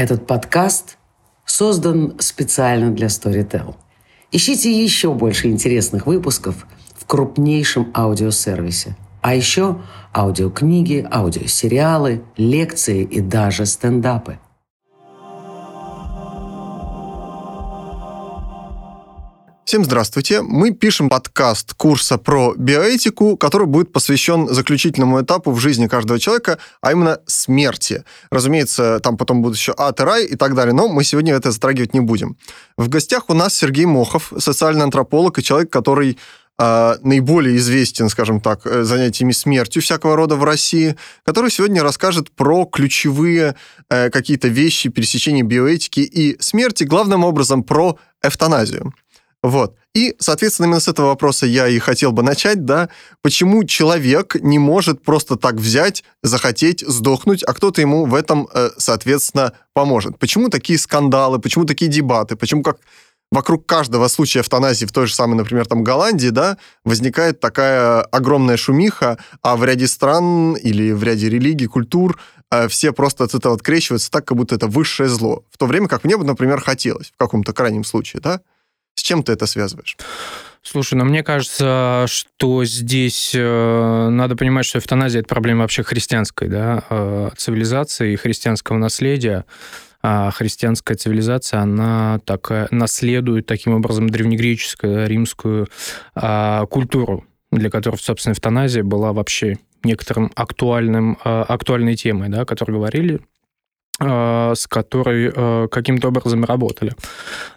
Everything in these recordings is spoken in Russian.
Этот подкаст создан специально для Storytel. Ищите еще больше интересных выпусков в крупнейшем аудиосервисе. А еще аудиокниги, аудиосериалы, лекции и даже стендапы – Всем здравствуйте. Мы пишем подкаст курса про биоэтику, который будет посвящен заключительному этапу в жизни каждого человека, а именно смерти. Разумеется, там потом будут еще ад и рай и так далее, но мы сегодня это затрагивать не будем. В гостях у нас Сергей Мохов, социальный антрополог и человек, который э, наиболее известен, скажем так, э, занятиями смертью всякого рода в России, который сегодня расскажет про ключевые э, какие-то вещи пересечения биоэтики и смерти, главным образом про эвтаназию. Вот. И, соответственно, именно с этого вопроса я и хотел бы начать, да, почему человек не может просто так взять, захотеть сдохнуть, а кто-то ему в этом, э, соответственно, поможет. Почему такие скандалы, почему такие дебаты, почему как вокруг каждого случая эвтаназии в той же самой, например, там Голландии, да, возникает такая огромная шумиха, а в ряде стран или в ряде религий, культур э, все просто от этого открещиваются так, как будто это высшее зло. В то время как мне бы, например, хотелось в каком-то крайнем случае, да. С чем ты это связываешь? Слушай, ну мне кажется, что здесь э, надо понимать, что эвтаназия это проблема вообще христианской, да, э, цивилизации и христианского наследия. А христианская цивилизация, она такая, наследует таким образом древнегреческую, римскую э, культуру, для которой, собственно, эвтаназия была вообще некоторым актуальным, э, актуальной темой, да, о которой говорили с которой э, каким-то образом работали.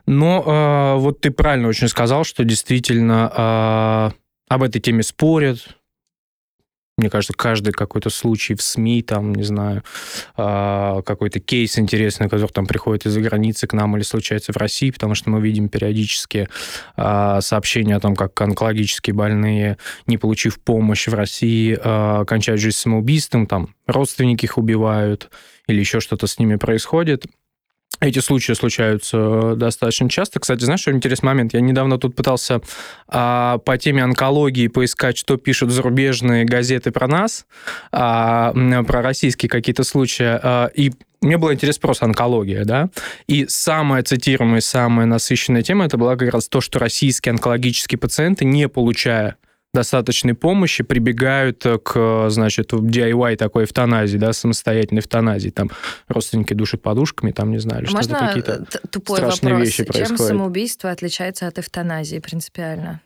Но э, вот ты правильно очень сказал, что действительно об этой теме спорят, мне кажется, каждый какой-то случай в СМИ, там, не знаю, какой-то кейс интересный, который там приходит из-за границы к нам или случается в России, потому что мы видим периодически сообщения о том, как онкологические больные, не получив помощь в России, кончают жизнь самоубийством, там, родственники их убивают, или еще что-то с ними происходит. Эти случаи случаются достаточно часто. Кстати, знаешь, что интересный момент? Я недавно тут пытался а, по теме онкологии поискать, что пишут зарубежные газеты про нас, а, про российские какие-то случаи. А, и мне было интересно просто онкология, да, и самая цитируемая, самая насыщенная тема это была как раз то, что российские онкологические пациенты, не получая достаточной помощи прибегают к, значит, DIY такой эвтаназии, да, самостоятельной эвтаназии, там родственники душат подушками, там, не знаю, что-то какие-то тупой страшные вопрос. вещи происходят. Чем самоубийство отличается от эвтаназии принципиально?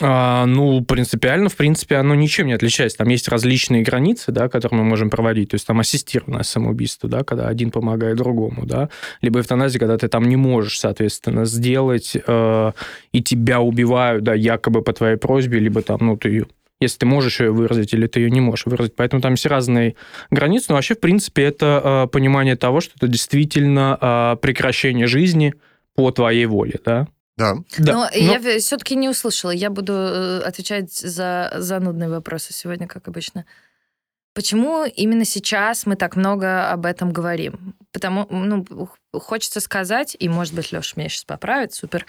А, ну, принципиально, в принципе, оно ничем не отличается. Там есть различные границы, да, которые мы можем проводить. То есть там ассистированное самоубийство, да, когда один помогает другому, да. Либо эвтаназия, когда ты там не можешь, соответственно, сделать, э, и тебя убивают, да, якобы по твоей просьбе, либо там, ну, ты если ты можешь ее выразить или ты ее не можешь выразить. Поэтому там все разные границы. Но вообще, в принципе, это э, понимание того, что это действительно э, прекращение жизни по твоей воле, да. Да. да. Но, но я все-таки не услышала. Я буду э, отвечать за занудные вопросы сегодня, как обычно. Почему именно сейчас мы так много об этом говорим? Потому, ну, хочется сказать, и, может быть, Леша меня сейчас поправит, супер,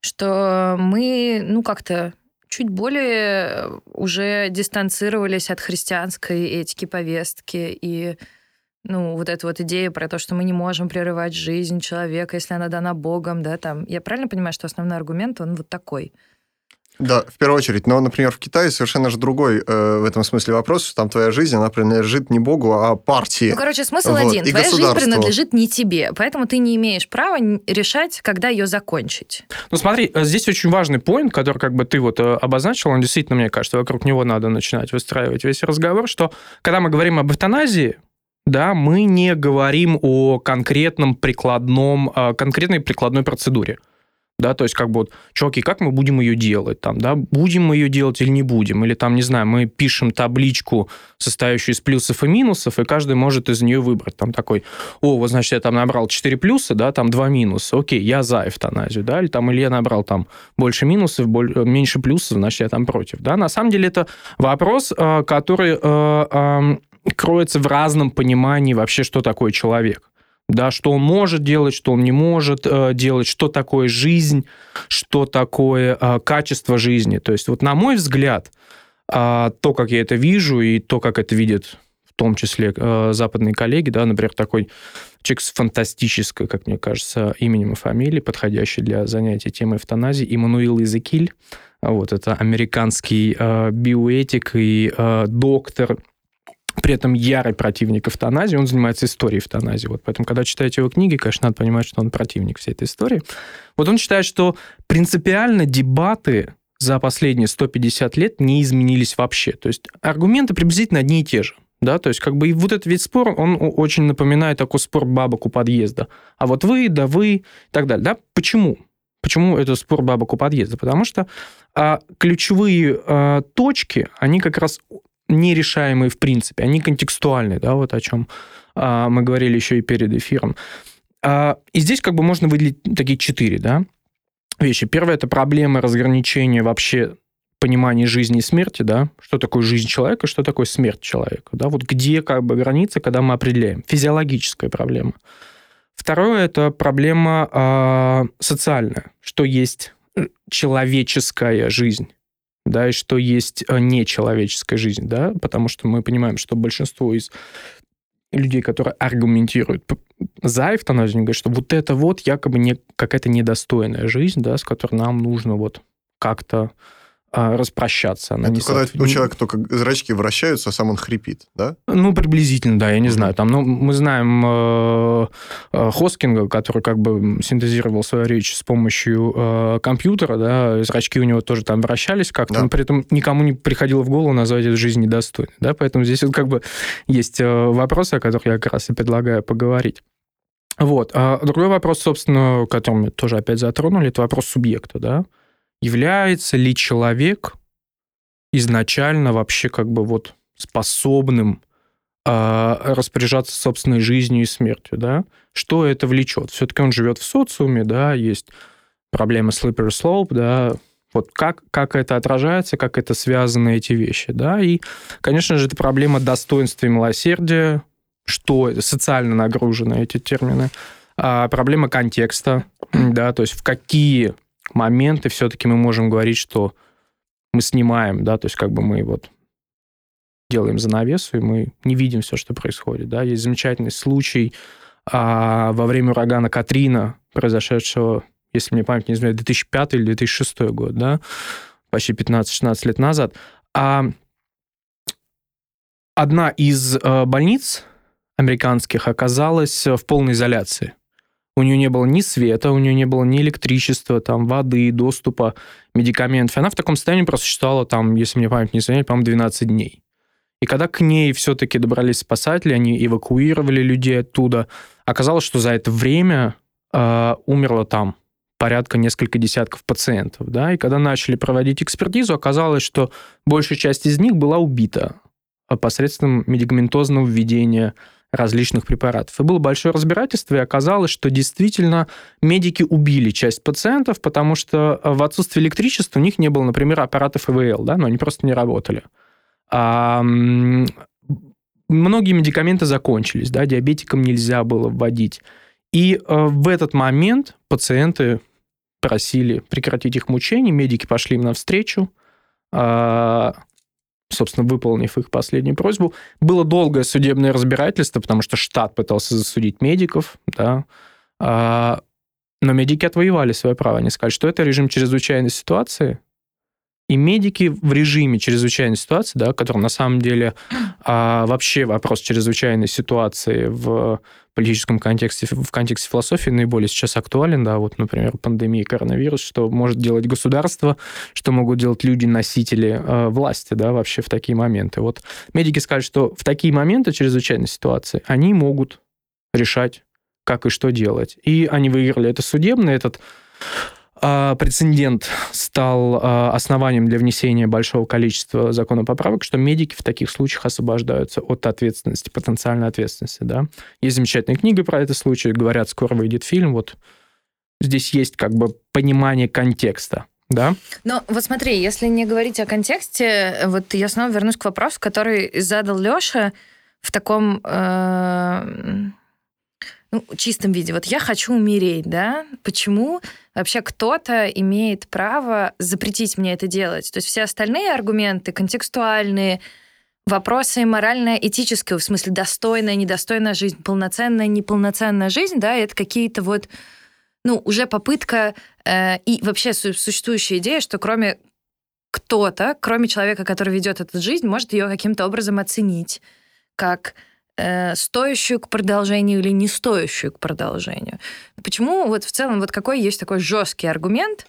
что мы, ну, как-то чуть более уже дистанцировались от христианской этики повестки и ну, вот эта вот идея про то, что мы не можем прерывать жизнь человека, если она дана Богом, да, там. Я правильно понимаю, что основной аргумент, он вот такой? Да, в первую очередь. Но, например, в Китае совершенно же другой э, в этом смысле вопрос, что там твоя жизнь, она принадлежит не Богу, а партии. Ну, короче, смысл вот, один. Твоя жизнь принадлежит не тебе, поэтому ты не имеешь права решать, когда ее закончить. Ну, смотри, э, здесь очень важный поинт, который как бы ты вот э, обозначил, он действительно, мне кажется, вокруг него надо начинать выстраивать весь разговор, что когда мы говорим об эвтаназии, да, мы не говорим о конкретном прикладном, а, конкретной прикладной процедуре. Да, то есть как бы вот, чуваки, как мы будем ее делать? Там, да, будем мы ее делать или не будем? Или там, не знаю, мы пишем табличку, состоящую из плюсов и минусов, и каждый может из нее выбрать. Там такой, о, вот, значит, я там набрал 4 плюса, да, там 2 минуса, окей, я за эвтаназию, да, или там, или я набрал там больше минусов, больше, меньше плюсов, значит, я там против, да. На самом деле это вопрос, а, который а, кроется в разном понимании вообще, что такое человек. Да, что он может делать, что он не может э, делать, что такое жизнь, что такое э, качество жизни. То есть вот на мой взгляд, э, то, как я это вижу, и то, как это видят в том числе э, западные коллеги, да, например, такой человек с фантастической, как мне кажется, именем и фамилией, подходящий для занятия темой эвтаназии, Иммануил Изекиль. Вот, это американский э, биоэтик и э, доктор, при этом ярый противник эвтаназии, он занимается историей эвтаназии. Вот поэтому, когда читаете его книги, конечно, надо понимать, что он противник всей этой истории. Вот он считает, что принципиально дебаты за последние 150 лет не изменились вообще. То есть аргументы приблизительно одни и те же. Да, то есть как бы и вот этот вид спор, он очень напоминает такой спор бабок у подъезда. А вот вы, да вы, и так далее. Да? Почему? Почему это спор бабок у подъезда? Потому что а, ключевые а, точки, они как раз нерешаемые в принципе, они контекстуальные, да, вот о чем а, мы говорили еще и перед эфиром. А, и здесь как бы можно выделить такие четыре, да, вещи. Первое – это проблема разграничения вообще понимания жизни и смерти, да, что такое жизнь человека, что такое смерть человека, да, вот где как бы граница, когда мы определяем. Физиологическая проблема. Второе – это проблема э, социальная, что есть э, человеческая жизнь, да, и что есть э, нечеловеческая жизнь, да, потому что мы понимаем, что большинство из людей, которые аргументируют за эвтаназию, говорят, что вот это вот якобы не, какая-то недостойная жизнь, да, с которой нам нужно вот как-то распрощаться. Она Это не когда у человека только зрачки вращаются, а сам он хрипит, да? Ну, приблизительно, да, я не знаю. Там, ну, мы знаем э, э, Хоскинга, который как бы синтезировал свою речь с помощью э, компьютера, да, зрачки у него тоже там вращались как-то, да. но при этом никому не приходило в голову назвать эту жизнь недостойной, да, поэтому здесь вот как бы есть вопросы, о которых я как раз и предлагаю поговорить. Вот. А другой вопрос, собственно, который мы тоже опять затронули, это вопрос субъекта, да является ли человек изначально вообще как бы вот способным э, распоряжаться собственной жизнью и смертью, да? Что это влечет? Все-таки он живет в социуме, да, есть проблема slippery slope, да, вот как, как это отражается, как это связаны эти вещи, да, и, конечно же, это проблема достоинства и милосердия, что социально нагружены эти термины, а проблема контекста, да, то есть в какие моменты все-таки мы можем говорить, что мы снимаем, да, то есть как бы мы вот делаем занавесу, и мы не видим все, что происходит, да. Есть замечательный случай а, во время урагана Катрина, произошедшего, если мне память не изменяет, 2005 или 2006 год, да, почти 15-16 лет назад. А одна из а, больниц американских оказалась в полной изоляции у нее не было ни света, у нее не было ни электричества, там, воды, доступа, медикаментов. она в таком состоянии просуществовала там, если мне память не изменяет, по-моему, 12 дней. И когда к ней все-таки добрались спасатели, они эвакуировали людей оттуда, оказалось, что за это время э, умерло там порядка несколько десятков пациентов. Да? И когда начали проводить экспертизу, оказалось, что большая часть из них была убита посредством медикаментозного введения различных препаратов. И было большое разбирательство, и оказалось, что действительно медики убили часть пациентов, потому что в отсутствие электричества у них не было, например, аппаратов ИВЛ, да, но они просто не работали. А, многие медикаменты закончились, да, диабетикам нельзя было вводить. И э, в этот момент пациенты просили прекратить их мучения, медики пошли им навстречу, а, собственно, выполнив их последнюю просьбу. Было долгое судебное разбирательство, потому что штат пытался засудить медиков, да, а, но медики отвоевали свое право. Они сказали, что это режим чрезвычайной ситуации, и медики в режиме чрезвычайной ситуации, да, который на самом деле а, вообще вопрос чрезвычайной ситуации в политическом контексте, в контексте философии наиболее сейчас актуален, да, вот, например, пандемия коронавирус, что может делать государство, что могут делать люди-носители э, власти, да, вообще в такие моменты. Вот медики сказали, что в такие моменты чрезвычайной ситуации они могут решать, как и что делать. И они выиграли это судебно, этот а, прецедент стал а, основанием для внесения большого количества законопоправок, что медики в таких случаях освобождаются от ответственности, потенциальной ответственности. Да? Есть замечательная книга про этот случай, говорят, скоро выйдет фильм. Вот здесь есть как бы понимание контекста. Да. Но вот смотри, если не говорить о контексте, вот я снова вернусь к вопросу, который задал Леша в таком э, ну, чистом виде. Вот я хочу умереть, да? Почему вообще кто-то имеет право запретить мне это делать? То есть все остальные аргументы контекстуальные, вопросы морально-этического, в смысле достойная, недостойная жизнь, полноценная, неполноценная жизнь, да, это какие-то вот, ну, уже попытка э, и вообще существующая идея, что кроме кто-то, кроме человека, который ведет эту жизнь, может ее каким-то образом оценить как стоящую к продолжению или не стоящую к продолжению. Почему вот в целом вот какой есть такой жесткий аргумент,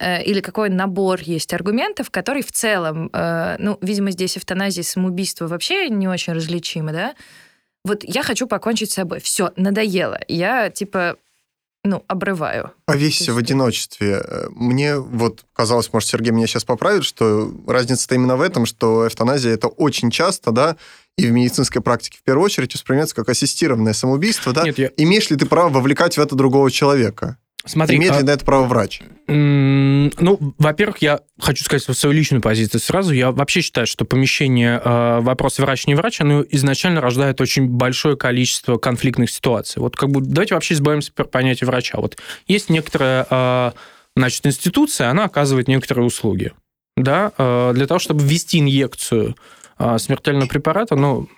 э, или какой набор есть аргументов, который в целом, э, ну, видимо, здесь эвтаназия и самоубийство вообще не очень различимы, да? Вот я хочу покончить с собой. Все, надоело. Я, типа, ну, обрываю. Повесься в одиночестве. Мне вот казалось, может, Сергей меня сейчас поправит, что разница-то именно в этом, что эвтаназия это очень часто, да, и в медицинской практике в первую очередь воспринимается как ассистированное самоубийство, да? Нет, я... Имеешь ли ты право вовлекать в это другого человека? Смотри, Имеет ли а... на это право врач? Ну, во-первых, я хочу сказать свою личную позицию сразу. Я вообще считаю, что помещение э, вопрос врач не врач, оно изначально рождает очень большое количество конфликтных ситуаций. Вот как бы давайте вообще избавимся от понятия врача. Вот есть некоторая э, значит, институция, она оказывает некоторые услуги. Да, э, для того, чтобы ввести инъекцию а, смертельного препарата, ну,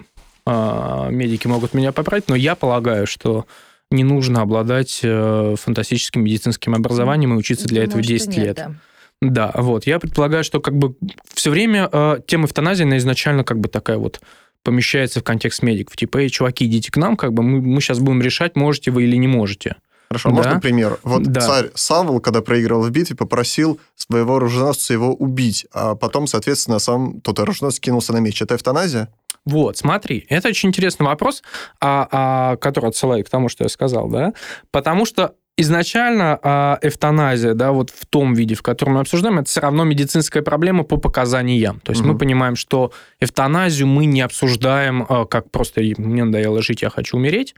а, медики могут меня поправить, но я полагаю, что не нужно обладать э, фантастическим медицинским образованием и учиться для этого 10 нет, лет. Да. Да, вот. Я предполагаю, что как бы все время э, тема эвтаназии, она изначально как бы такая вот помещается в контекст медиков. Типа, эй, чуваки, идите к нам, как бы мы, мы сейчас будем решать, можете вы или не можете. Хорошо, да? можно пример? Вот да. царь Савл, когда проиграл в битве, попросил своего оруженосца его убить, а потом, соответственно, сам тот оруженосец кинулся на меч. Это эвтаназия? Вот, смотри, это очень интересный вопрос, а, а, который отсылает к тому, что я сказал, да, потому что изначально а, эвтаназия, да, вот в том виде, в котором мы обсуждаем, это все равно медицинская проблема по показаниям. То есть угу. мы понимаем, что эвтаназию мы не обсуждаем а, как просто «мне надоело жить, я хочу умереть».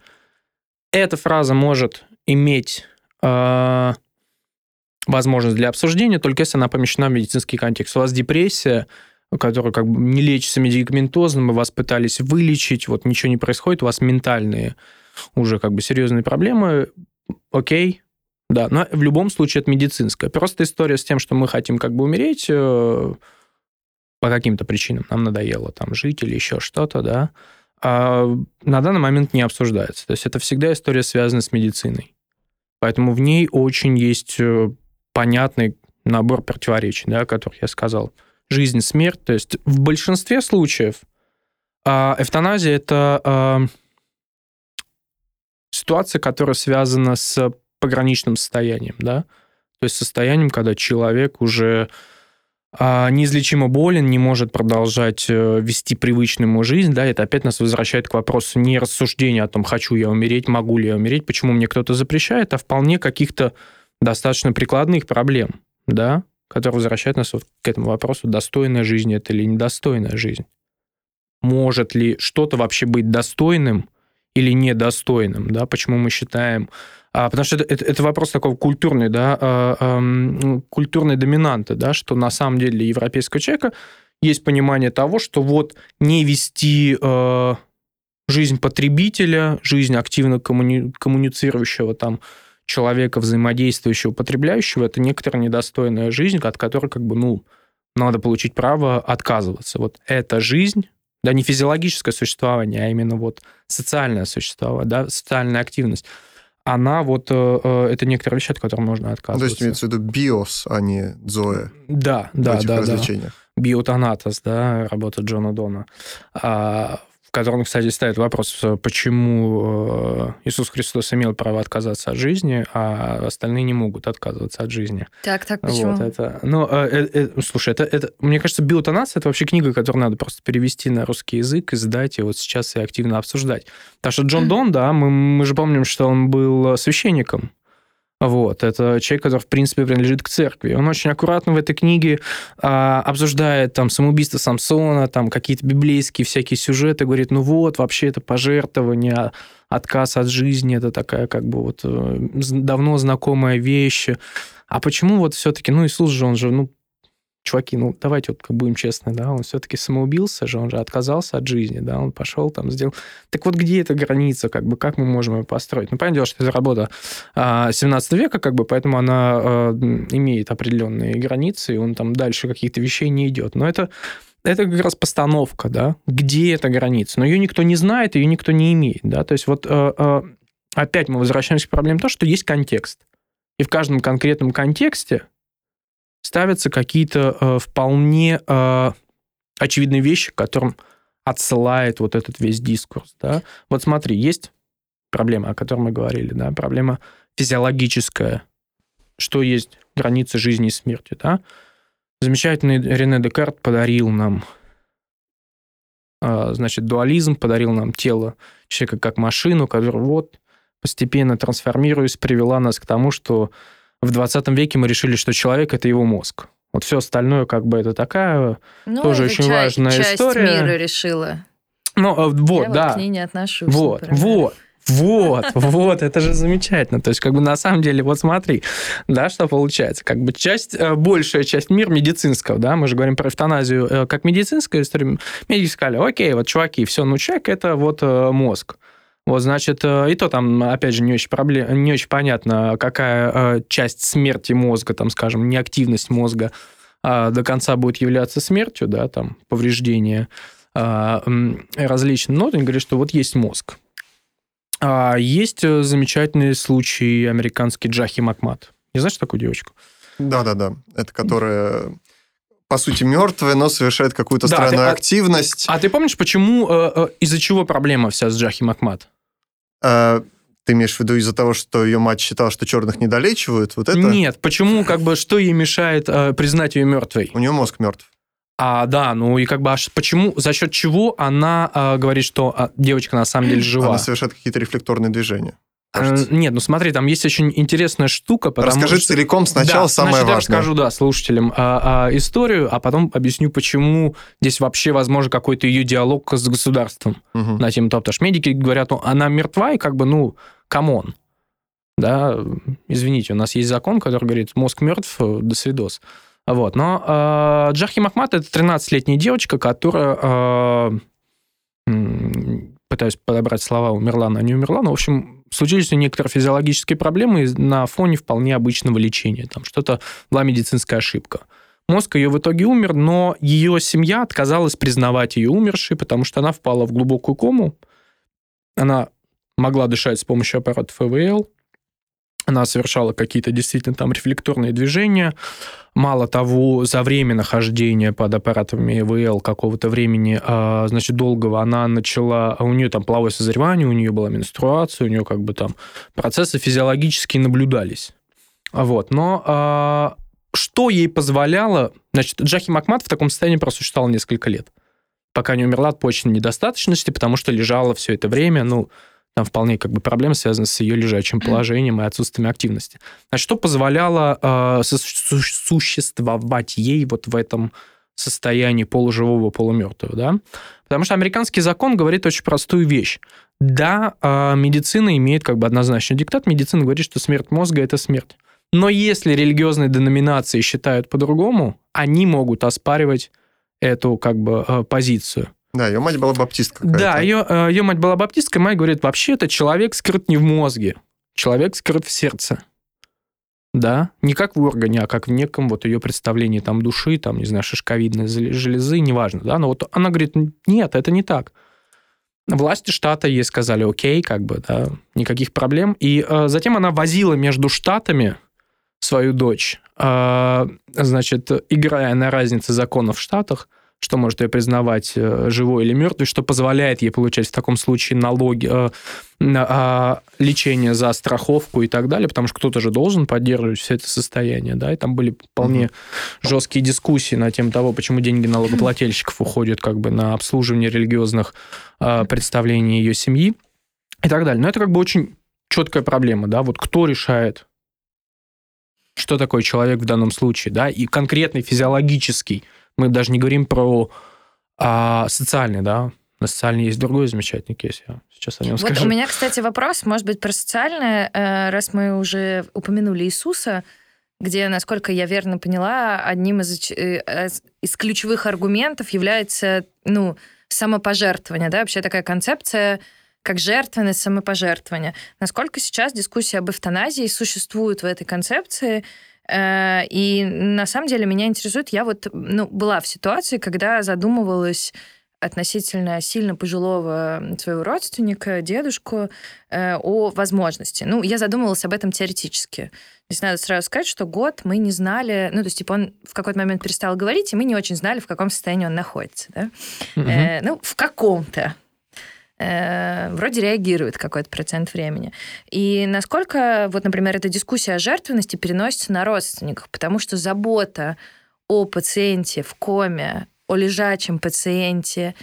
Эта фраза может иметь э, возможность для обсуждения, только если она помещена в медицинский контекст. У вас депрессия, которая как бы не лечится медикаментозно, мы вас пытались вылечить, вот ничего не происходит, у вас ментальные уже как бы серьезные проблемы, окей, да, но в любом случае это медицинская. Просто история с тем, что мы хотим как бы умереть э, по каким-то причинам, нам надоело там жить или еще что-то, да, а на данный момент не обсуждается. То есть это всегда история, связанная с медициной. Поэтому в ней очень есть э, понятный набор противоречий, да, о которых я сказал. Жизнь, смерть. То есть в большинстве случаев а, эвтаназия – это а, ситуация, которая связана с пограничным состоянием, да, то есть состоянием, когда человек уже а, неизлечимо болен, не может продолжать э, вести привычную ему жизнь, да, это опять нас возвращает к вопросу не рассуждения о том, хочу я умереть, могу ли я умереть, почему мне кто-то запрещает, а вполне каких-то достаточно прикладных проблем, да, которые возвращают нас вот к этому вопросу, достойная жизнь это или недостойная жизнь. Может ли что-то вообще быть достойным или недостойным, да, почему мы считаем а, потому что это, это, это вопрос такого культурной, да, а, а, культурной доминанты, да, что на самом деле для европейского человека есть понимание того, что вот не вести а, жизнь потребителя, жизнь активно коммуни, коммуницирующего там человека, взаимодействующего, потребляющего, это некоторая недостойная жизнь, от которой как бы, ну, надо получить право отказываться. Вот эта жизнь, да, не физиологическое существование, а именно вот социальное существование, да, социальная активность – она вот, э, э, это некоторые вещи, от которых можно отказываться. Ну, то есть имеется в виду биос, а не зоэ. Да, да, да. да. Биотонатос, да, работа Джона Дона. А, котором, кстати, ставит вопрос, почему э, Иисус Христос имел право отказаться от жизни, а остальные не могут отказываться от жизни. Так, так, почему? Вот это, ну, э, э, э, слушай, это, это, мне кажется, биотонация – это вообще книга, которую надо просто перевести на русский язык, издать и вот сейчас и активно обсуждать. Потому что Джон Дон, да, мы, мы же помним, что он был священником, вот, это человек, который, в принципе, принадлежит к церкви. Он очень аккуратно в этой книге а, обсуждает там самоубийство Самсона, там какие-то библейские всякие сюжеты, говорит, ну вот, вообще это пожертвование, отказ от жизни, это такая как бы вот э, давно знакомая вещь. А почему вот все-таки, ну, Иисус же, он же, ну, чуваки, ну давайте вот будем честны, да, он все-таки самоубился же, он же отказался от жизни, да, он пошел там, сделал. Так вот где эта граница, как бы, как мы можем ее построить? Ну, понятное дело, что это работа 17 а, века, как бы, поэтому она а, имеет определенные границы, и он там дальше каких-то вещей не идет. Но это это как раз постановка, да, где эта граница. Но ее никто не знает, ее никто не имеет, да. То есть вот э, э, опять мы возвращаемся к проблеме того, что есть контекст. И в каждом конкретном контексте ставятся какие-то э, вполне э, очевидные вещи, к которым отсылает вот этот весь дискурс. Да? Вот смотри, есть проблема, о которой мы говорили, да, проблема физиологическая, что есть границы жизни и смерти. Да? Замечательный Рене Декарт подарил нам э, значит, дуализм, подарил нам тело человека как машину, которая вот постепенно трансформируясь, привела нас к тому, что в 20 веке мы решили, что человек — это его мозг. Вот все остальное как бы это такая ну, тоже очень ча- важная часть история. мира решила. Ну, э, вот, Я да. Вот к ней не отношусь. Вот, например. вот. Вот, вот, это же замечательно. То есть, как бы на самом деле, вот смотри, да, что получается. Как бы часть, э, большая часть мира медицинского, да, мы же говорим про эвтаназию э, как медицинскую историю. Медики сказали, окей, вот, чуваки, все, ну, человек – это вот мозг. Вот, значит, и то там, опять же, не очень, проблем, не очень понятно, какая часть смерти мозга, там, скажем, неактивность мозга до конца будет являться смертью, да, там, повреждение различные. Но он говорит, что вот есть мозг. А есть э, замечательный случай американский Джахи Макмат. Не знаешь такую девочку? Да-да-да. Это которая по сути, мертвая, но совершает какую-то да, странную ты, активность. А, а ты помнишь, почему, э, э, из-за чего проблема вся с Джахи Макмат? А, ты имеешь в виду из-за того, что ее мать считала, что черных не долечивают? Вот это? Нет, почему, как бы, что ей мешает э, признать ее мертвой? У нее мозг мертв. А, да, ну и как бы аж почему, за счет чего она э, говорит, что а, девочка на самом деле жива? Она совершает какие-то рефлекторные движения. Э, нет, ну смотри, там есть очень интересная штука. Расскажи что... целиком сначала да, самое значит, важное. Я расскажу, да, слушателям а, а, историю, а потом объясню, почему здесь вообще возможен какой-то ее диалог с государством угу. на тему того, потому что медики говорят, ну, она мертва, и как бы, ну, come on. Да, извините, у нас есть закон, который говорит, мозг мертв, до свидос. Вот. Но э, Джахи Махмат – это 13-летняя девочка, которая, э, пытаюсь подобрать слова, умерла, она не умерла, но, в общем, случились некоторые физиологические проблемы на фоне вполне обычного лечения. Там что-то была медицинская ошибка. Мозг ее в итоге умер, но ее семья отказалась признавать ее умершей, потому что она впала в глубокую кому. Она могла дышать с помощью аппарата ФВЛ, она совершала какие-то действительно там рефлекторные движения. Мало того, за время нахождения под аппаратами ИВЛ какого-то времени, а, значит, долгого, она начала, у нее там половое созревание, у нее была менструация, у нее как бы там процессы физиологические наблюдались. Вот, но а, что ей позволяло... Значит, Джахи Макмат в таком состоянии просуществовал несколько лет, пока не умерла от почечной недостаточности, потому что лежала все это время, ну, там вполне как бы проблемы связаны с ее лежачим положением и отсутствием активности. Значит, что позволяло э, существовать ей вот в этом состоянии полуживого, полумертвого, да? Потому что американский закон говорит очень простую вещь. Да, э, медицина имеет как бы однозначный диктат. Медицина говорит, что смерть мозга – это смерть. Но если религиозные деноминации считают по-другому, они могут оспаривать эту как бы э, позицию. Да, ее мать была баптистка. Да, ее, э, ее мать была баптистка, мать говорит, вообще это человек скрыт не в мозге, человек скрыт в сердце. Да, не как в органе, а как в неком вот ее представлении там души, там, не знаю, шишковидной железы, неважно, да, но вот она говорит, нет, это не так. Власти штата ей сказали, окей, как бы, да, никаких проблем. И э, затем она возила между штатами свою дочь, э, значит, играя на разнице законов в штатах, что может ее признавать э, живой или мертвой, что позволяет ей получать в таком случае налоги, э, э, лечение за страховку и так далее, потому что кто-то же должен поддерживать все это состояние, да, и там были вполне mm-hmm. жесткие дискуссии на тему того, почему деньги налогоплательщиков уходят как бы на обслуживание религиозных э, представлений ее семьи и так далее. Но это как бы очень четкая проблема, да, вот кто решает, что такое человек в данном случае, да, и конкретный физиологический мы даже не говорим про а, социальный, да, на социальный есть другой замечательный кейс, я сейчас о нем вот скажу. у меня, кстати, вопрос, может быть, про социальное, э, раз мы уже упомянули Иисуса, где, насколько я верно поняла, одним из, э, из ключевых аргументов является, ну, самопожертвование, да, вообще такая концепция, как жертвенность, самопожертвование. Насколько сейчас дискуссия об эвтаназии существует в этой концепции, и на самом деле меня интересует, я вот ну, была в ситуации, когда задумывалась относительно сильно пожилого своего родственника, дедушку, э, о возможности. Ну, я задумывалась об этом теоретически. Здесь надо сразу сказать, что год мы не знали, ну, то есть, типа, он в какой-то момент перестал говорить, и мы не очень знали, в каком состоянии он находится, да? Угу. Э, ну, в каком-то э, вроде реагирует какой-то процент времени. И насколько, вот, например, эта дискуссия о жертвенности переносится на родственниках, потому что забота о пациенте в коме, о лежачем пациенте,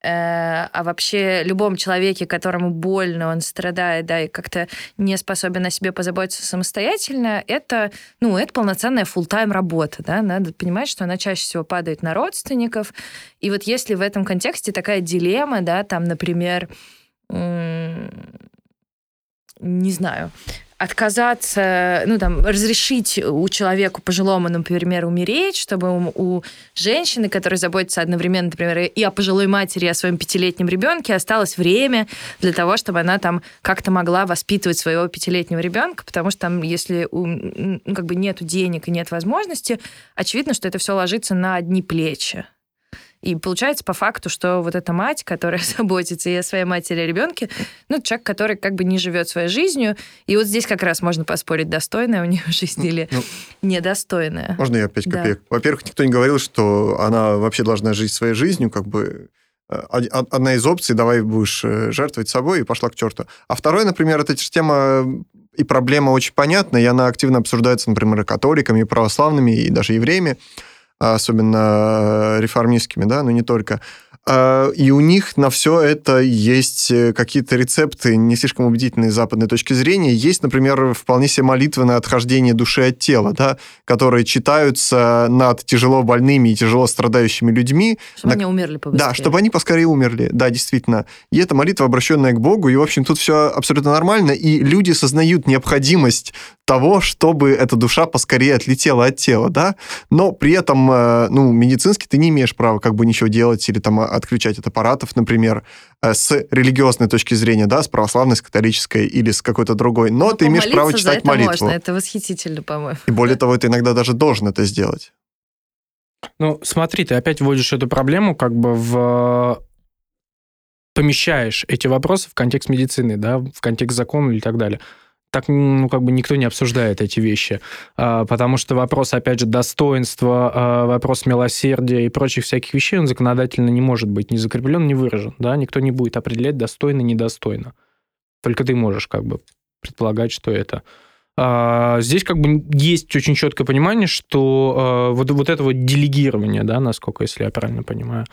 а вообще любом человеке, которому больно, он страдает, да, и как-то не способен о себе позаботиться самостоятельно, это, ну, это полноценная full-time работа, да, надо понимать, что она чаще всего падает на родственников, и вот если в этом контексте такая дилемма, да, там, например, не знаю, отказаться, ну, там, разрешить у человека пожилому, например, умереть, чтобы у женщины, которая заботится одновременно, например, и о пожилой матери, и о своем пятилетнем ребенке, осталось время для того, чтобы она там как-то могла воспитывать своего пятилетнего ребенка, потому что там, если у, ну, как бы нету денег и нет возможности, очевидно, что это все ложится на одни плечи. И получается по факту, что вот эта мать, которая заботится и о своей матери, и о ребенке, ну, человек, который как бы не живет своей жизнью. И вот здесь как раз можно поспорить, достойная у нее жизнь или ну, недостойная. Можно я пять копеек? Да. Во-первых, никто не говорил, что она вообще должна жить своей жизнью, как бы э, одна из опций, давай будешь э, жертвовать собой, и пошла к черту. А второе, например, эта тема и проблема очень понятна, и она активно обсуждается, например, и католиками, и православными, и даже евреями особенно э, реформистскими, да, но не только. А, и у них на все это есть э, какие-то рецепты не слишком убедительные с западной точки зрения. Есть, например, вполне себе молитвы на отхождение души от тела, да, которые читаются над тяжело больными и тяжело страдающими людьми. Чтобы на... они умерли побыстрее. Да, чтобы они поскорее умерли. Да, действительно. И это молитва, обращенная к Богу, и, в общем, тут все абсолютно нормально, и люди сознают необходимость того, чтобы эта душа поскорее отлетела от тела, да, но при этом, э, ну, медицински ты не имеешь права как бы ничего делать или там отключать от аппаратов, например, э, с религиозной точки зрения, да, с православной, с католической или с какой-то другой, но, но ты имеешь право читать это молитву. Можно. Это восхитительно, по-моему. И более того, ты иногда даже должен это сделать. Ну, смотри, ты опять вводишь эту проблему как бы в помещаешь эти вопросы в контекст медицины, да, в контекст закона и так далее так, ну, как бы никто не обсуждает эти вещи, а, потому что вопрос, опять же, достоинства, а, вопрос милосердия и прочих всяких вещей, он законодательно не может быть ни закреплен, ни выражен, да, никто не будет определять достойно, недостойно. Только ты можешь как бы предполагать, что это. А, здесь как бы есть очень четкое понимание, что вот, вот это вот делегирование, да, насколько, если я правильно понимаю,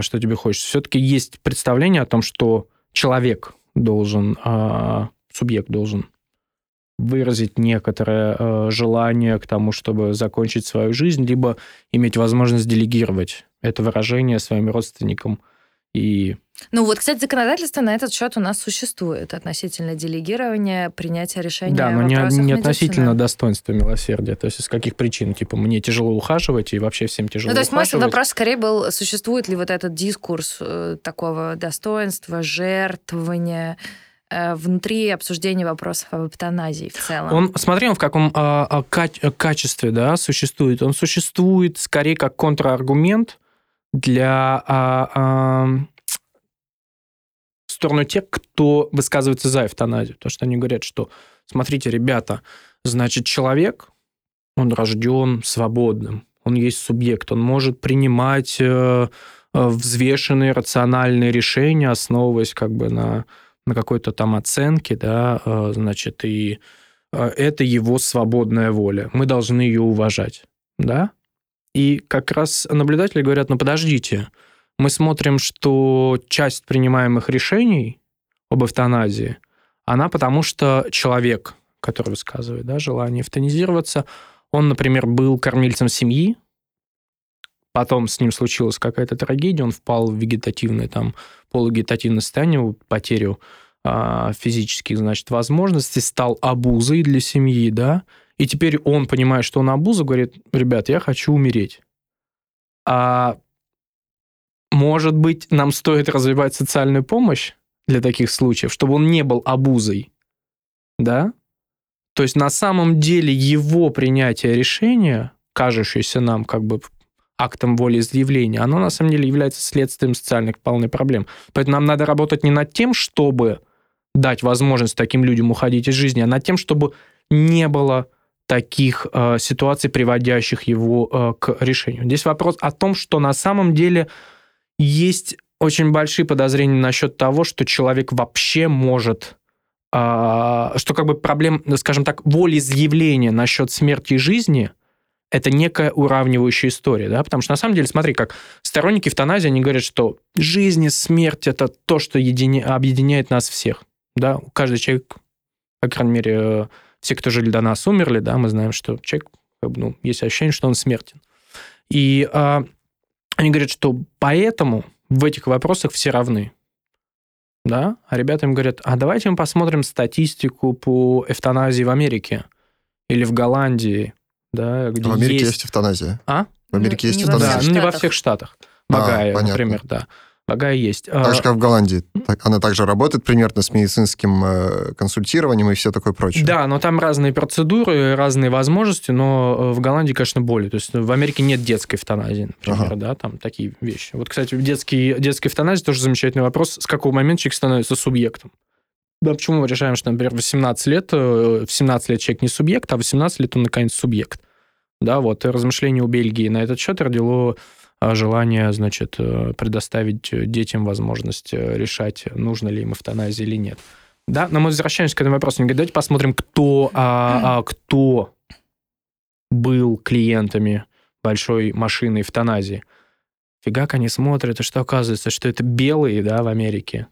что тебе хочется, все-таки есть представление о том, что человек должен, субъект должен выразить некоторое э, желание к тому, чтобы закончить свою жизнь, либо иметь возможность делегировать это выражение своим родственникам и ну вот, кстати, законодательство на этот счет у нас существует относительно делегирования, принятия решения. Да, но не, не относительно достоинства милосердия. То есть из каких причин? Типа, мне тяжело ухаживать, и вообще всем тяжело Ну, то есть ухаживать. мой вопрос скорее был, существует ли вот этот дискурс э, такого достоинства, жертвования, внутри обсуждения вопросов об эвтаназии в целом. Он, смотри, он в каком а, ка- качестве да, существует. Он существует скорее как контраргумент для а, а, в сторону тех, кто высказывается за эвтаназию. Потому что они говорят, что, смотрите, ребята, значит, человек, он рожден свободным, он есть субъект, он может принимать э, э взвешенные, рациональные решения, основываясь как бы на на какой-то там оценке, да, э, значит, и э, это его свободная воля. Мы должны ее уважать, да? И как раз наблюдатели говорят, ну подождите, мы смотрим, что часть принимаемых решений об эвтаназии, она потому что человек, который высказывает да, желание эвтанизироваться, он, например, был кормильцем семьи, потом с ним случилась какая-то трагедия, он впал в вегетативное, там, полувегетативное состояние, потерю а, физических, значит, возможностей, стал обузой для семьи, да, и теперь он, понимая, что он обуза, говорит, ребят, я хочу умереть. А может быть, нам стоит развивать социальную помощь для таких случаев, чтобы он не был обузой, да? То есть на самом деле его принятие решения, кажущееся нам как бы актом волеизъявления, оно на самом деле является следствием социальных полных проблем. Поэтому нам надо работать не над тем, чтобы дать возможность таким людям уходить из жизни, а над тем, чтобы не было таких э, ситуаций, приводящих его э, к решению. Здесь вопрос о том, что на самом деле есть очень большие подозрения насчет того, что человек вообще может а, что как бы проблем, скажем так, волеизъявления насчет смерти и жизни – это некая уравнивающая история, да, потому что на самом деле, смотри, как сторонники эвтаназии, они говорят, что жизнь и смерть – это то, что едини... объединяет нас всех, да, каждый человек, по крайней мере, все, кто жили до нас, умерли, да, мы знаем, что человек, ну, есть ощущение, что он смертен. И а, они говорят, что поэтому в этих вопросах все равны да, а ребята им говорят, а давайте мы посмотрим статистику по эвтаназии в Америке или в Голландии, да, где В Америке есть, есть эвтаназия. А? В Америке ну, есть эвтаназия. Да, ну не во всех штатах. Багая, а, например, да. Багая есть. Так же, как в Голландии. Она также работает примерно с медицинским э, консультированием и все такое прочее. Да, но там разные процедуры, разные возможности, но э, в Голландии, конечно, более. То есть в Америке нет детской эвтаназии, например, ага. да, там такие вещи. Вот, кстати, детский, детская эвтаназия тоже замечательный вопрос, с какого момента человек становится субъектом. Да, почему мы решаем, что, например, в 18 лет, э, в 17 лет человек не субъект, а в 18 лет он, наконец, субъект. Да, вот, размышление у Бельгии на этот счет родило а желание, значит, э, предоставить детям возможность э, решать, нужно ли им эвтаназия или нет. Да, но мы возвращаемся к этому вопросу. Давайте посмотрим, кто, а, а, кто был клиентами большой машины эвтаназии. Фигак они смотрят, и что оказывается, что это белые, да, в Америке,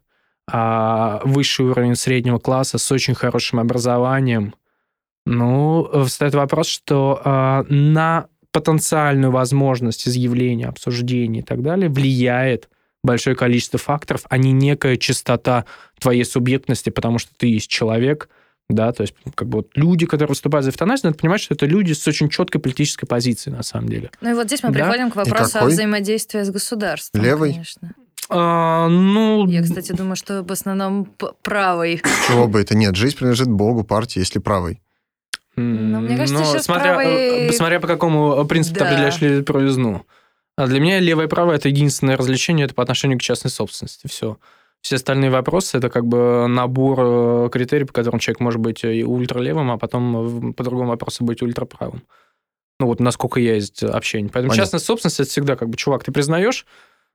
а высший уровень среднего класса с очень хорошим образованием. Ну, встает вопрос, что а, на потенциальную возможность изъявления, обсуждения и так далее влияет большое количество факторов, а не некая частота твоей субъектности, потому что ты есть человек, да, то есть как бы вот люди, которые выступают за эвтаназию, надо понимать, что это люди с очень четкой политической позицией на самом деле. Ну и вот здесь мы да? приходим к вопросу о взаимодействии с государством. Левый? Конечно. А, ну... Я, кстати, думаю, что в основном правый. Чего бы это нет? Жизнь принадлежит Богу, партии, если правый. Но мне кажется, Но сейчас смотря, правый... Э, смотря по какому принципу да. ты определяешь правизну. А для меня левое и правое – это единственное развлечение, это по отношению к частной собственности. Все. Все остальные вопросы – это как бы набор э, критерий, по которым человек может быть и ультралевым, а потом по другому вопросу быть ультраправым. Ну вот насколько есть общение. Поэтому Понятно. частная собственность – это всегда как бы, чувак, ты признаешь,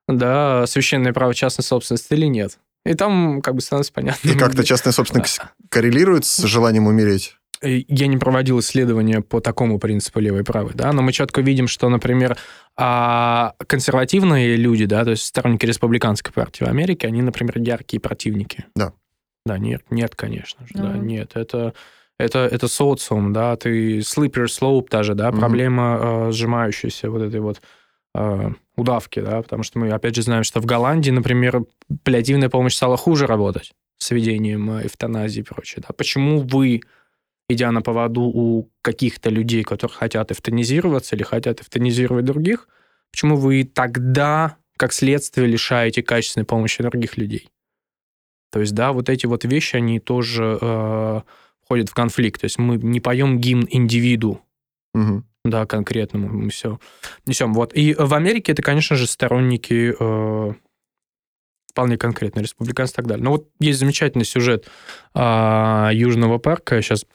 да, священное право частной собственности или нет? И там как бы становится понятно. И как-то частная собственность коррелирует с желанием умереть? Э, я не проводил исследования по такому принципу левой и правой, да, но мы четко видим, что, например, а, консервативные люди, да, то есть сторонники республиканской партии в Америке, они, например, яркие противники. Да. Да, нет, нет, конечно же, да, нет, это это, это социум, да, ты slippery slope даже, да, mm-hmm. проблема э, сжимающейся вот этой вот э, удавки, да, потому что мы, опять же, знаем, что в Голландии, например, паллиативная помощь стала хуже работать с ведением эвтаназии и прочее, да. Почему вы идя на поводу у каких-то людей, которые хотят эвтанизироваться или хотят эвтанизировать других, почему вы тогда, как следствие, лишаете качественной помощи других людей? То есть, да, вот эти вот вещи, они тоже э, входят в конфликт. То есть мы не поем гимн индивиду, угу. да, конкретному, мы все несем. Вот. И в Америке это, конечно же, сторонники э, вполне конкретно, республиканцы и так далее. Но вот есть замечательный сюжет э, Южного парка, сейчас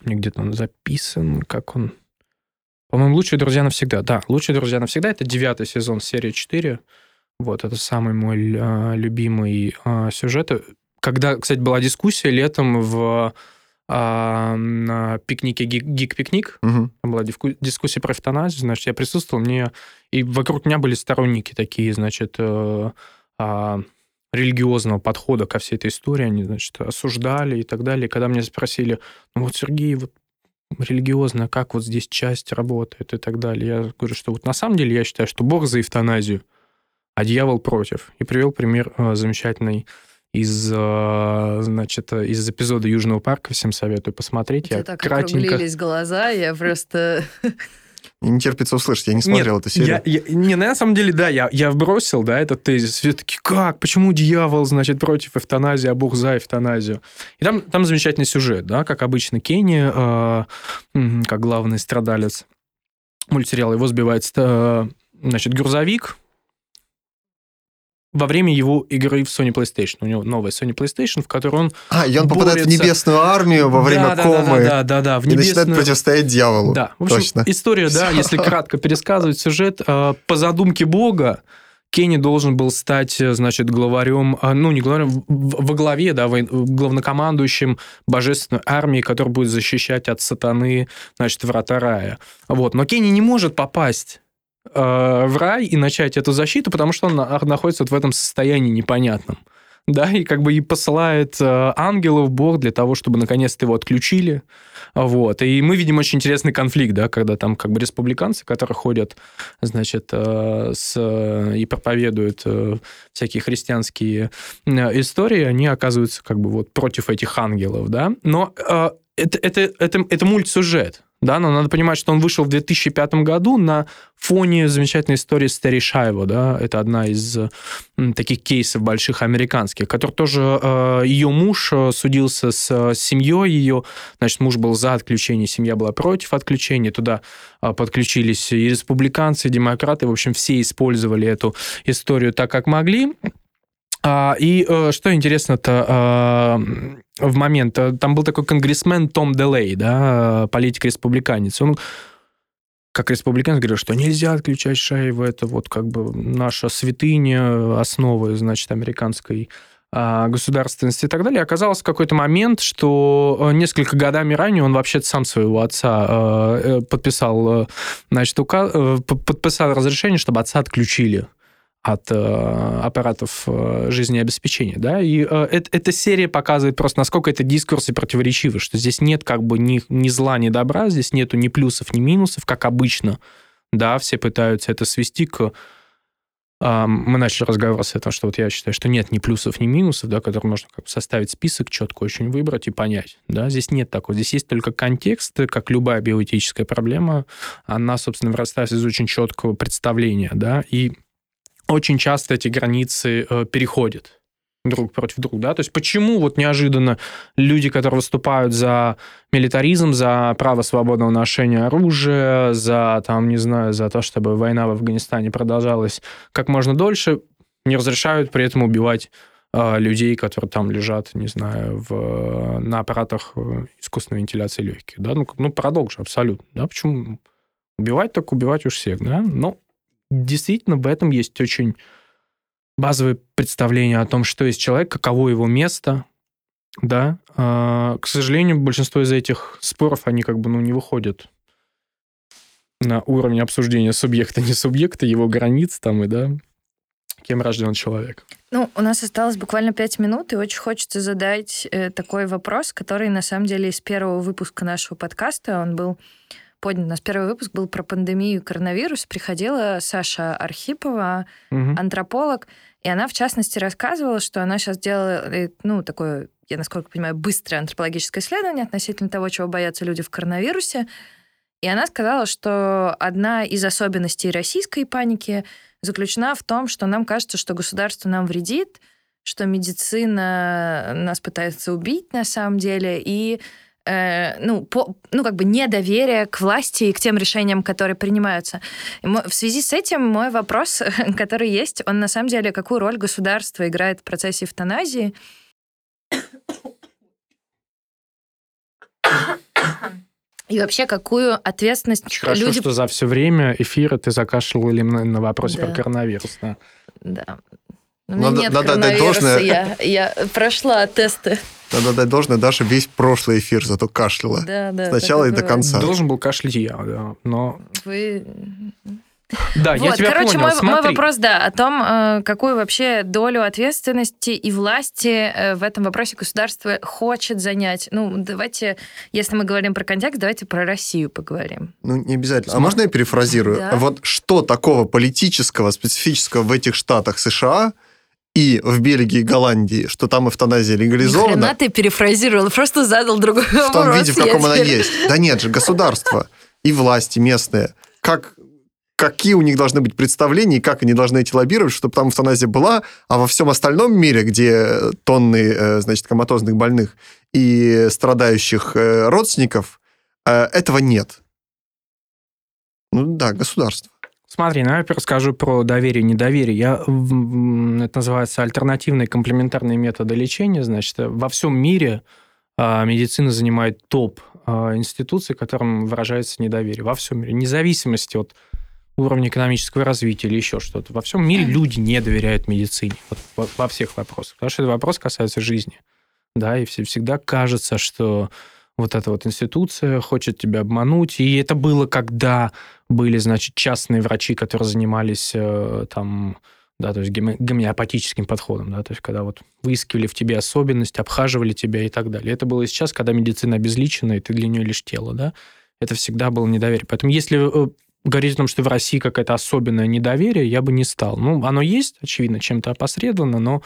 мне где-то он записан, как он... По-моему, «Лучшие друзья навсегда». Да, «Лучшие друзья навсегда» — это девятый сезон серии 4. Вот, это самый мой а, любимый а, сюжет. Когда, кстати, была дискуссия летом в а, на пикнике «Гик-пикник», угу. там была дискуссия про эвтаназию, значит, я присутствовал, мне... И вокруг меня были сторонники такие, значит, а, а, религиозного подхода ко всей этой истории, они, значит, осуждали и так далее. И когда меня спросили, ну вот, Сергей, вот религиозно, как вот здесь часть работает и так далее, я говорю, что вот на самом деле я считаю, что Бог за эвтаназию, а дьявол против. И привел пример э, замечательный из, э, значит, из эпизода Южного парка. Всем советую посмотреть. Я так кратенько... округлились глаза, я просто... Мне не терпится услышать, я не смотрел Нет, эту серию. Я, я, не, на самом деле, да, я, я вбросил, да, этот тезис. Все таки как? Почему дьявол, значит, против эвтаназии, а Бог за эвтаназию? И там, там замечательный сюжет, да, как обычно, Кенни, э, как главный страдалец мультсериала, его сбивает, э, значит, грузовик, во время его игры в Sony PlayStation. У него новая Sony PlayStation, в которой он А, и он попадает в борется. небесную армию во время да, комы Да, да, да, да, в и начинает небесную... противостоять дьяволу. Да, в общем, Точно. история, да, если кратко пересказывать сюжет, э, по задумке Бога Кенни должен был стать, э, значит, главарем, э, ну, не главарем, во главе, да, главнокомандующим божественной армии, которая будет защищать от сатаны, значит, врата рая. Вот. Но Кенни не может попасть в рай и начать эту защиту, потому что он на- находится вот в этом состоянии непонятном. Да, и как бы и посылает э, ангелов Бог для того, чтобы наконец-то его отключили. Вот. И мы видим очень интересный конфликт, да, когда там как бы республиканцы, которые ходят, значит, э, с, и проповедуют э, всякие христианские э, истории, они оказываются как бы вот против этих ангелов, да. Но э, это, это, это, это мультсюжет, да, но надо понимать, что он вышел в 2005 году на фоне замечательной истории с Терри да, это одна из таких кейсов больших американских, который тоже э, ее муж э, судился с э, семьей. Ее, значит, муж был за отключение, семья была против отключения, туда подключились и республиканцы, и демократы, в общем, все использовали эту историю так, как могли. А, И что интересно-то, в момент, э, там был такой конгрессмен Том Делей, да, э, политик-республиканец, он как республиканец говорил, что нельзя отключать Шаева, это вот как бы наша святыня, основы, значит, американской а, государственности и так далее. Оказалось в какой-то момент, что э, несколько годами ранее он вообще сам своего отца подписал, значит, ука- п- подписал разрешение, чтобы отца отключили от э, аппаратов э, жизнеобеспечения, да, и э, эт- эта серия показывает просто, насколько это дискурс и противоречивый, что здесь нет как бы ни, ни зла, ни добра, здесь нету ни плюсов, ни минусов, как обычно, да, все пытаются это свести к... а, Мы начали разговор с этого, что вот я считаю, что нет ни плюсов, ни минусов, да, которые можно как бы составить список, четко очень выбрать и понять, да, здесь нет такого, здесь есть только контекст, как любая биоэтическая проблема, она, собственно, вырастает из очень четкого представления, да, и очень часто эти границы э, переходят друг против друга, да, то есть почему вот неожиданно люди, которые выступают за милитаризм, за право свободного ношения оружия, за, там, не знаю, за то, чтобы война в Афганистане продолжалась как можно дольше, не разрешают при этом убивать э, людей, которые там лежат, не знаю, в, на аппаратах э, искусственной вентиляции легких, да, ну, ну парадокс же абсолютно, да, почему убивать так убивать уж всех, да, но действительно в этом есть очень базовое представление о том, что есть человек, каково его место, да. А, К сожалению, большинство из этих споров, они как бы, ну, не выходят на уровень обсуждения субъекта, не субъекта, его границ там и, да, кем рожден человек. Ну, у нас осталось буквально пять минут, и очень хочется задать э, такой вопрос, который на самом деле из первого выпуска нашего подкаста, он был поднят. У нас первый выпуск был про пандемию коронавируса. Приходила Саша Архипова, Мгм. антрополог, и она, в частности, рассказывала, что она сейчас делает, ну, такое, я насколько понимаю, быстрое антропологическое исследование относительно того, чего боятся люди в коронавирусе. И она сказала, что одна из особенностей российской паники заключена в том, что нам кажется, что государство нам вредит, что медицина нас пытается убить на самом деле, и э, ну, по, ну, как бы недоверие к власти и к тем решениям, которые принимаются. В связи с этим мой вопрос, который есть, он на самом деле, какую роль государство играет в процессе эвтаназии? И вообще, какую ответственность Очень хорошо, люди... что за все время эфира ты закашлял именно на вопросе Да. про коронавирус. Да. Да. У меня Надо- нет надо коронавируса, должное. Я, я прошла тесты. Надо дать должное, Даша весь прошлый эфир зато кашляла. Да, да, Сначала и до конца. Должен был кашлять я, да. Но Вы... да, я вот, тебя короче, понял. мой, мой вопрос, да, о том, э, какую вообще долю ответственности и власти э, в этом вопросе государство хочет занять. Ну, давайте, если мы говорим про контекст, давайте про Россию поговорим. Ну, не обязательно. А можно я перефразирую? Да. Вот что такого политического, специфического в этих штатах США и в Бельгии Голландии, что там эвтаназия Ни легализована, хрена ты перефразировал, просто задал другой в том вопрос. виде, в каком она теперь- есть. Да нет же, государство и власти местные, как какие у них должны быть представления и как они должны эти лоббировать, чтобы там эвтаназия была, а во всем остальном мире, где тонны, э, значит, коматозных больных и страдающих э, родственников, э, этого нет. Ну да, государство. Смотри, ну я расскажу про доверие и недоверие. Я, это называется альтернативные комплементарные методы лечения. Значит, во всем мире а, медицина занимает топ а, институций, которым выражается недоверие. Во всем мире. Независимости от уровня экономического развития или еще что-то. Во всем мире люди не доверяют медицине вот, во, всех вопросах, потому что этот вопрос касается жизни. Да, и всегда кажется, что вот эта вот институция хочет тебя обмануть. И это было, когда были, значит, частные врачи, которые занимались э, там, да, то есть гомеопатическим подходом, да, то есть когда вот выискивали в тебе особенность, обхаживали тебя и так далее. Это было сейчас, когда медицина обезличена, и ты для нее лишь тело, да, это всегда было недоверие. Поэтому если э, говорить о том, что в России какое-то особенное недоверие, я бы не стал. Ну, оно есть, очевидно, чем-то опосредованно, но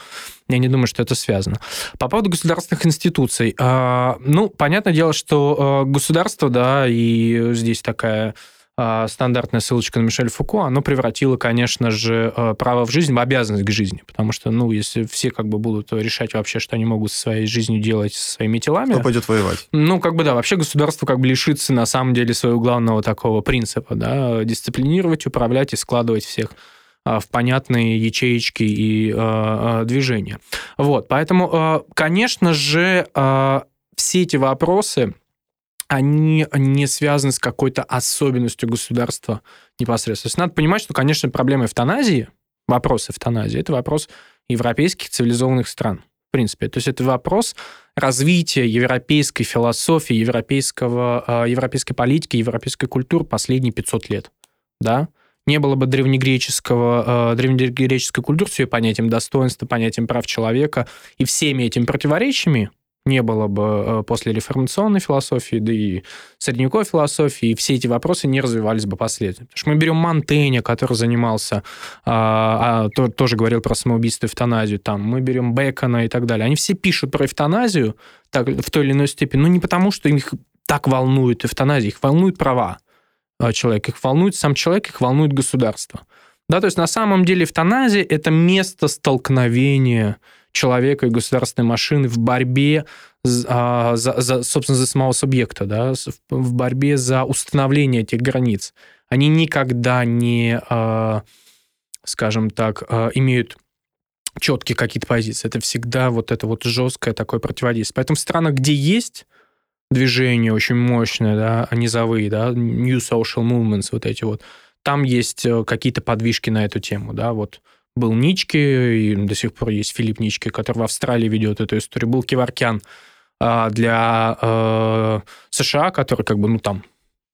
я не думаю, что это связано. По поводу государственных институций. А, ну, понятное дело, что а, государство, да, и здесь такая стандартная ссылочка на Мишель Фуко, оно превратило, конечно же, а, право в жизнь в обязанность к жизни. Потому что, ну, если все как бы будут решать вообще, что они могут со своей жизнью делать, со своими телами... Кто пойдет воевать? Ну, как бы, да, вообще государство как бы лишится, на самом деле, своего главного такого принципа, да, дисциплинировать, управлять и складывать всех а, в понятные ячеечки и э, движения. Вот, поэтому, конечно же, все эти вопросы они не связаны с какой-то особенностью государства непосредственно. То есть надо понимать, что, конечно, проблема эвтаназии, вопрос эвтаназии, это вопрос европейских цивилизованных стран. В принципе, то есть это вопрос развития европейской философии, европейского, а, европейской политики, европейской культуры последние 500 лет. Да? Не было бы древнегреческого, а, древнегреческой культуры с ее понятием достоинства, понятием прав человека и всеми этими противоречиями, не было бы э, после реформационной философии, да и средневековой философии, и все эти вопросы не развивались бы последовательно. Потому что мы берем Монтенья, который занимался, а, а, то, тоже говорил про самоубийство и эвтаназию, там, мы берем Бекона и так далее. Они все пишут про эвтаназию так, в той или иной степени, но не потому, что их так волнует эвтаназия, их волнуют права э, человека, их волнует сам человек, их волнует государство. Да, то есть на самом деле эвтаназия – это место столкновения человека и государственной машины в борьбе а, за, за, собственно, за самого субъекта, да, в борьбе за установление этих границ. Они никогда не, а, скажем так, а, имеют четкие какие-то позиции. Это всегда вот это вот жесткое такое противодействие. Поэтому в странах, где есть движения очень мощные, да, низовые, да, new social movements, вот эти вот, там есть э, какие-то подвижки на эту тему, да, вот был Нички, и до сих пор есть Филипп Нички, который в Австралии ведет эту историю. Был Киваркян а, для э, США, который как бы, ну, там,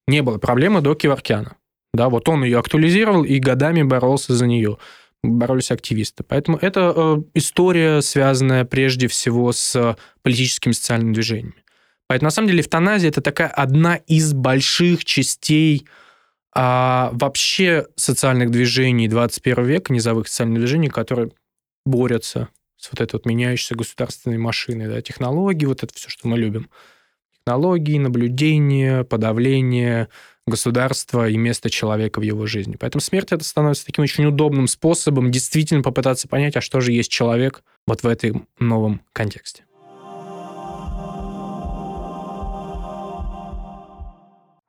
не было проблемы до Киваркяна. Да, вот он ее актуализировал и годами боролся за нее. Боролись активисты. Поэтому это э, история, связанная прежде всего с политическими социальными движениями. Поэтому, на самом деле, эвтаназия – это такая одна из больших частей а вообще социальных движений 21 века, низовых социальных движений, которые борются с вот этой вот меняющейся государственной машиной, да, технологии, вот это все, что мы любим. Технологии, наблюдение, подавление государства и место человека в его жизни. Поэтому смерть это становится таким очень удобным способом действительно попытаться понять, а что же есть человек вот в этом новом контексте.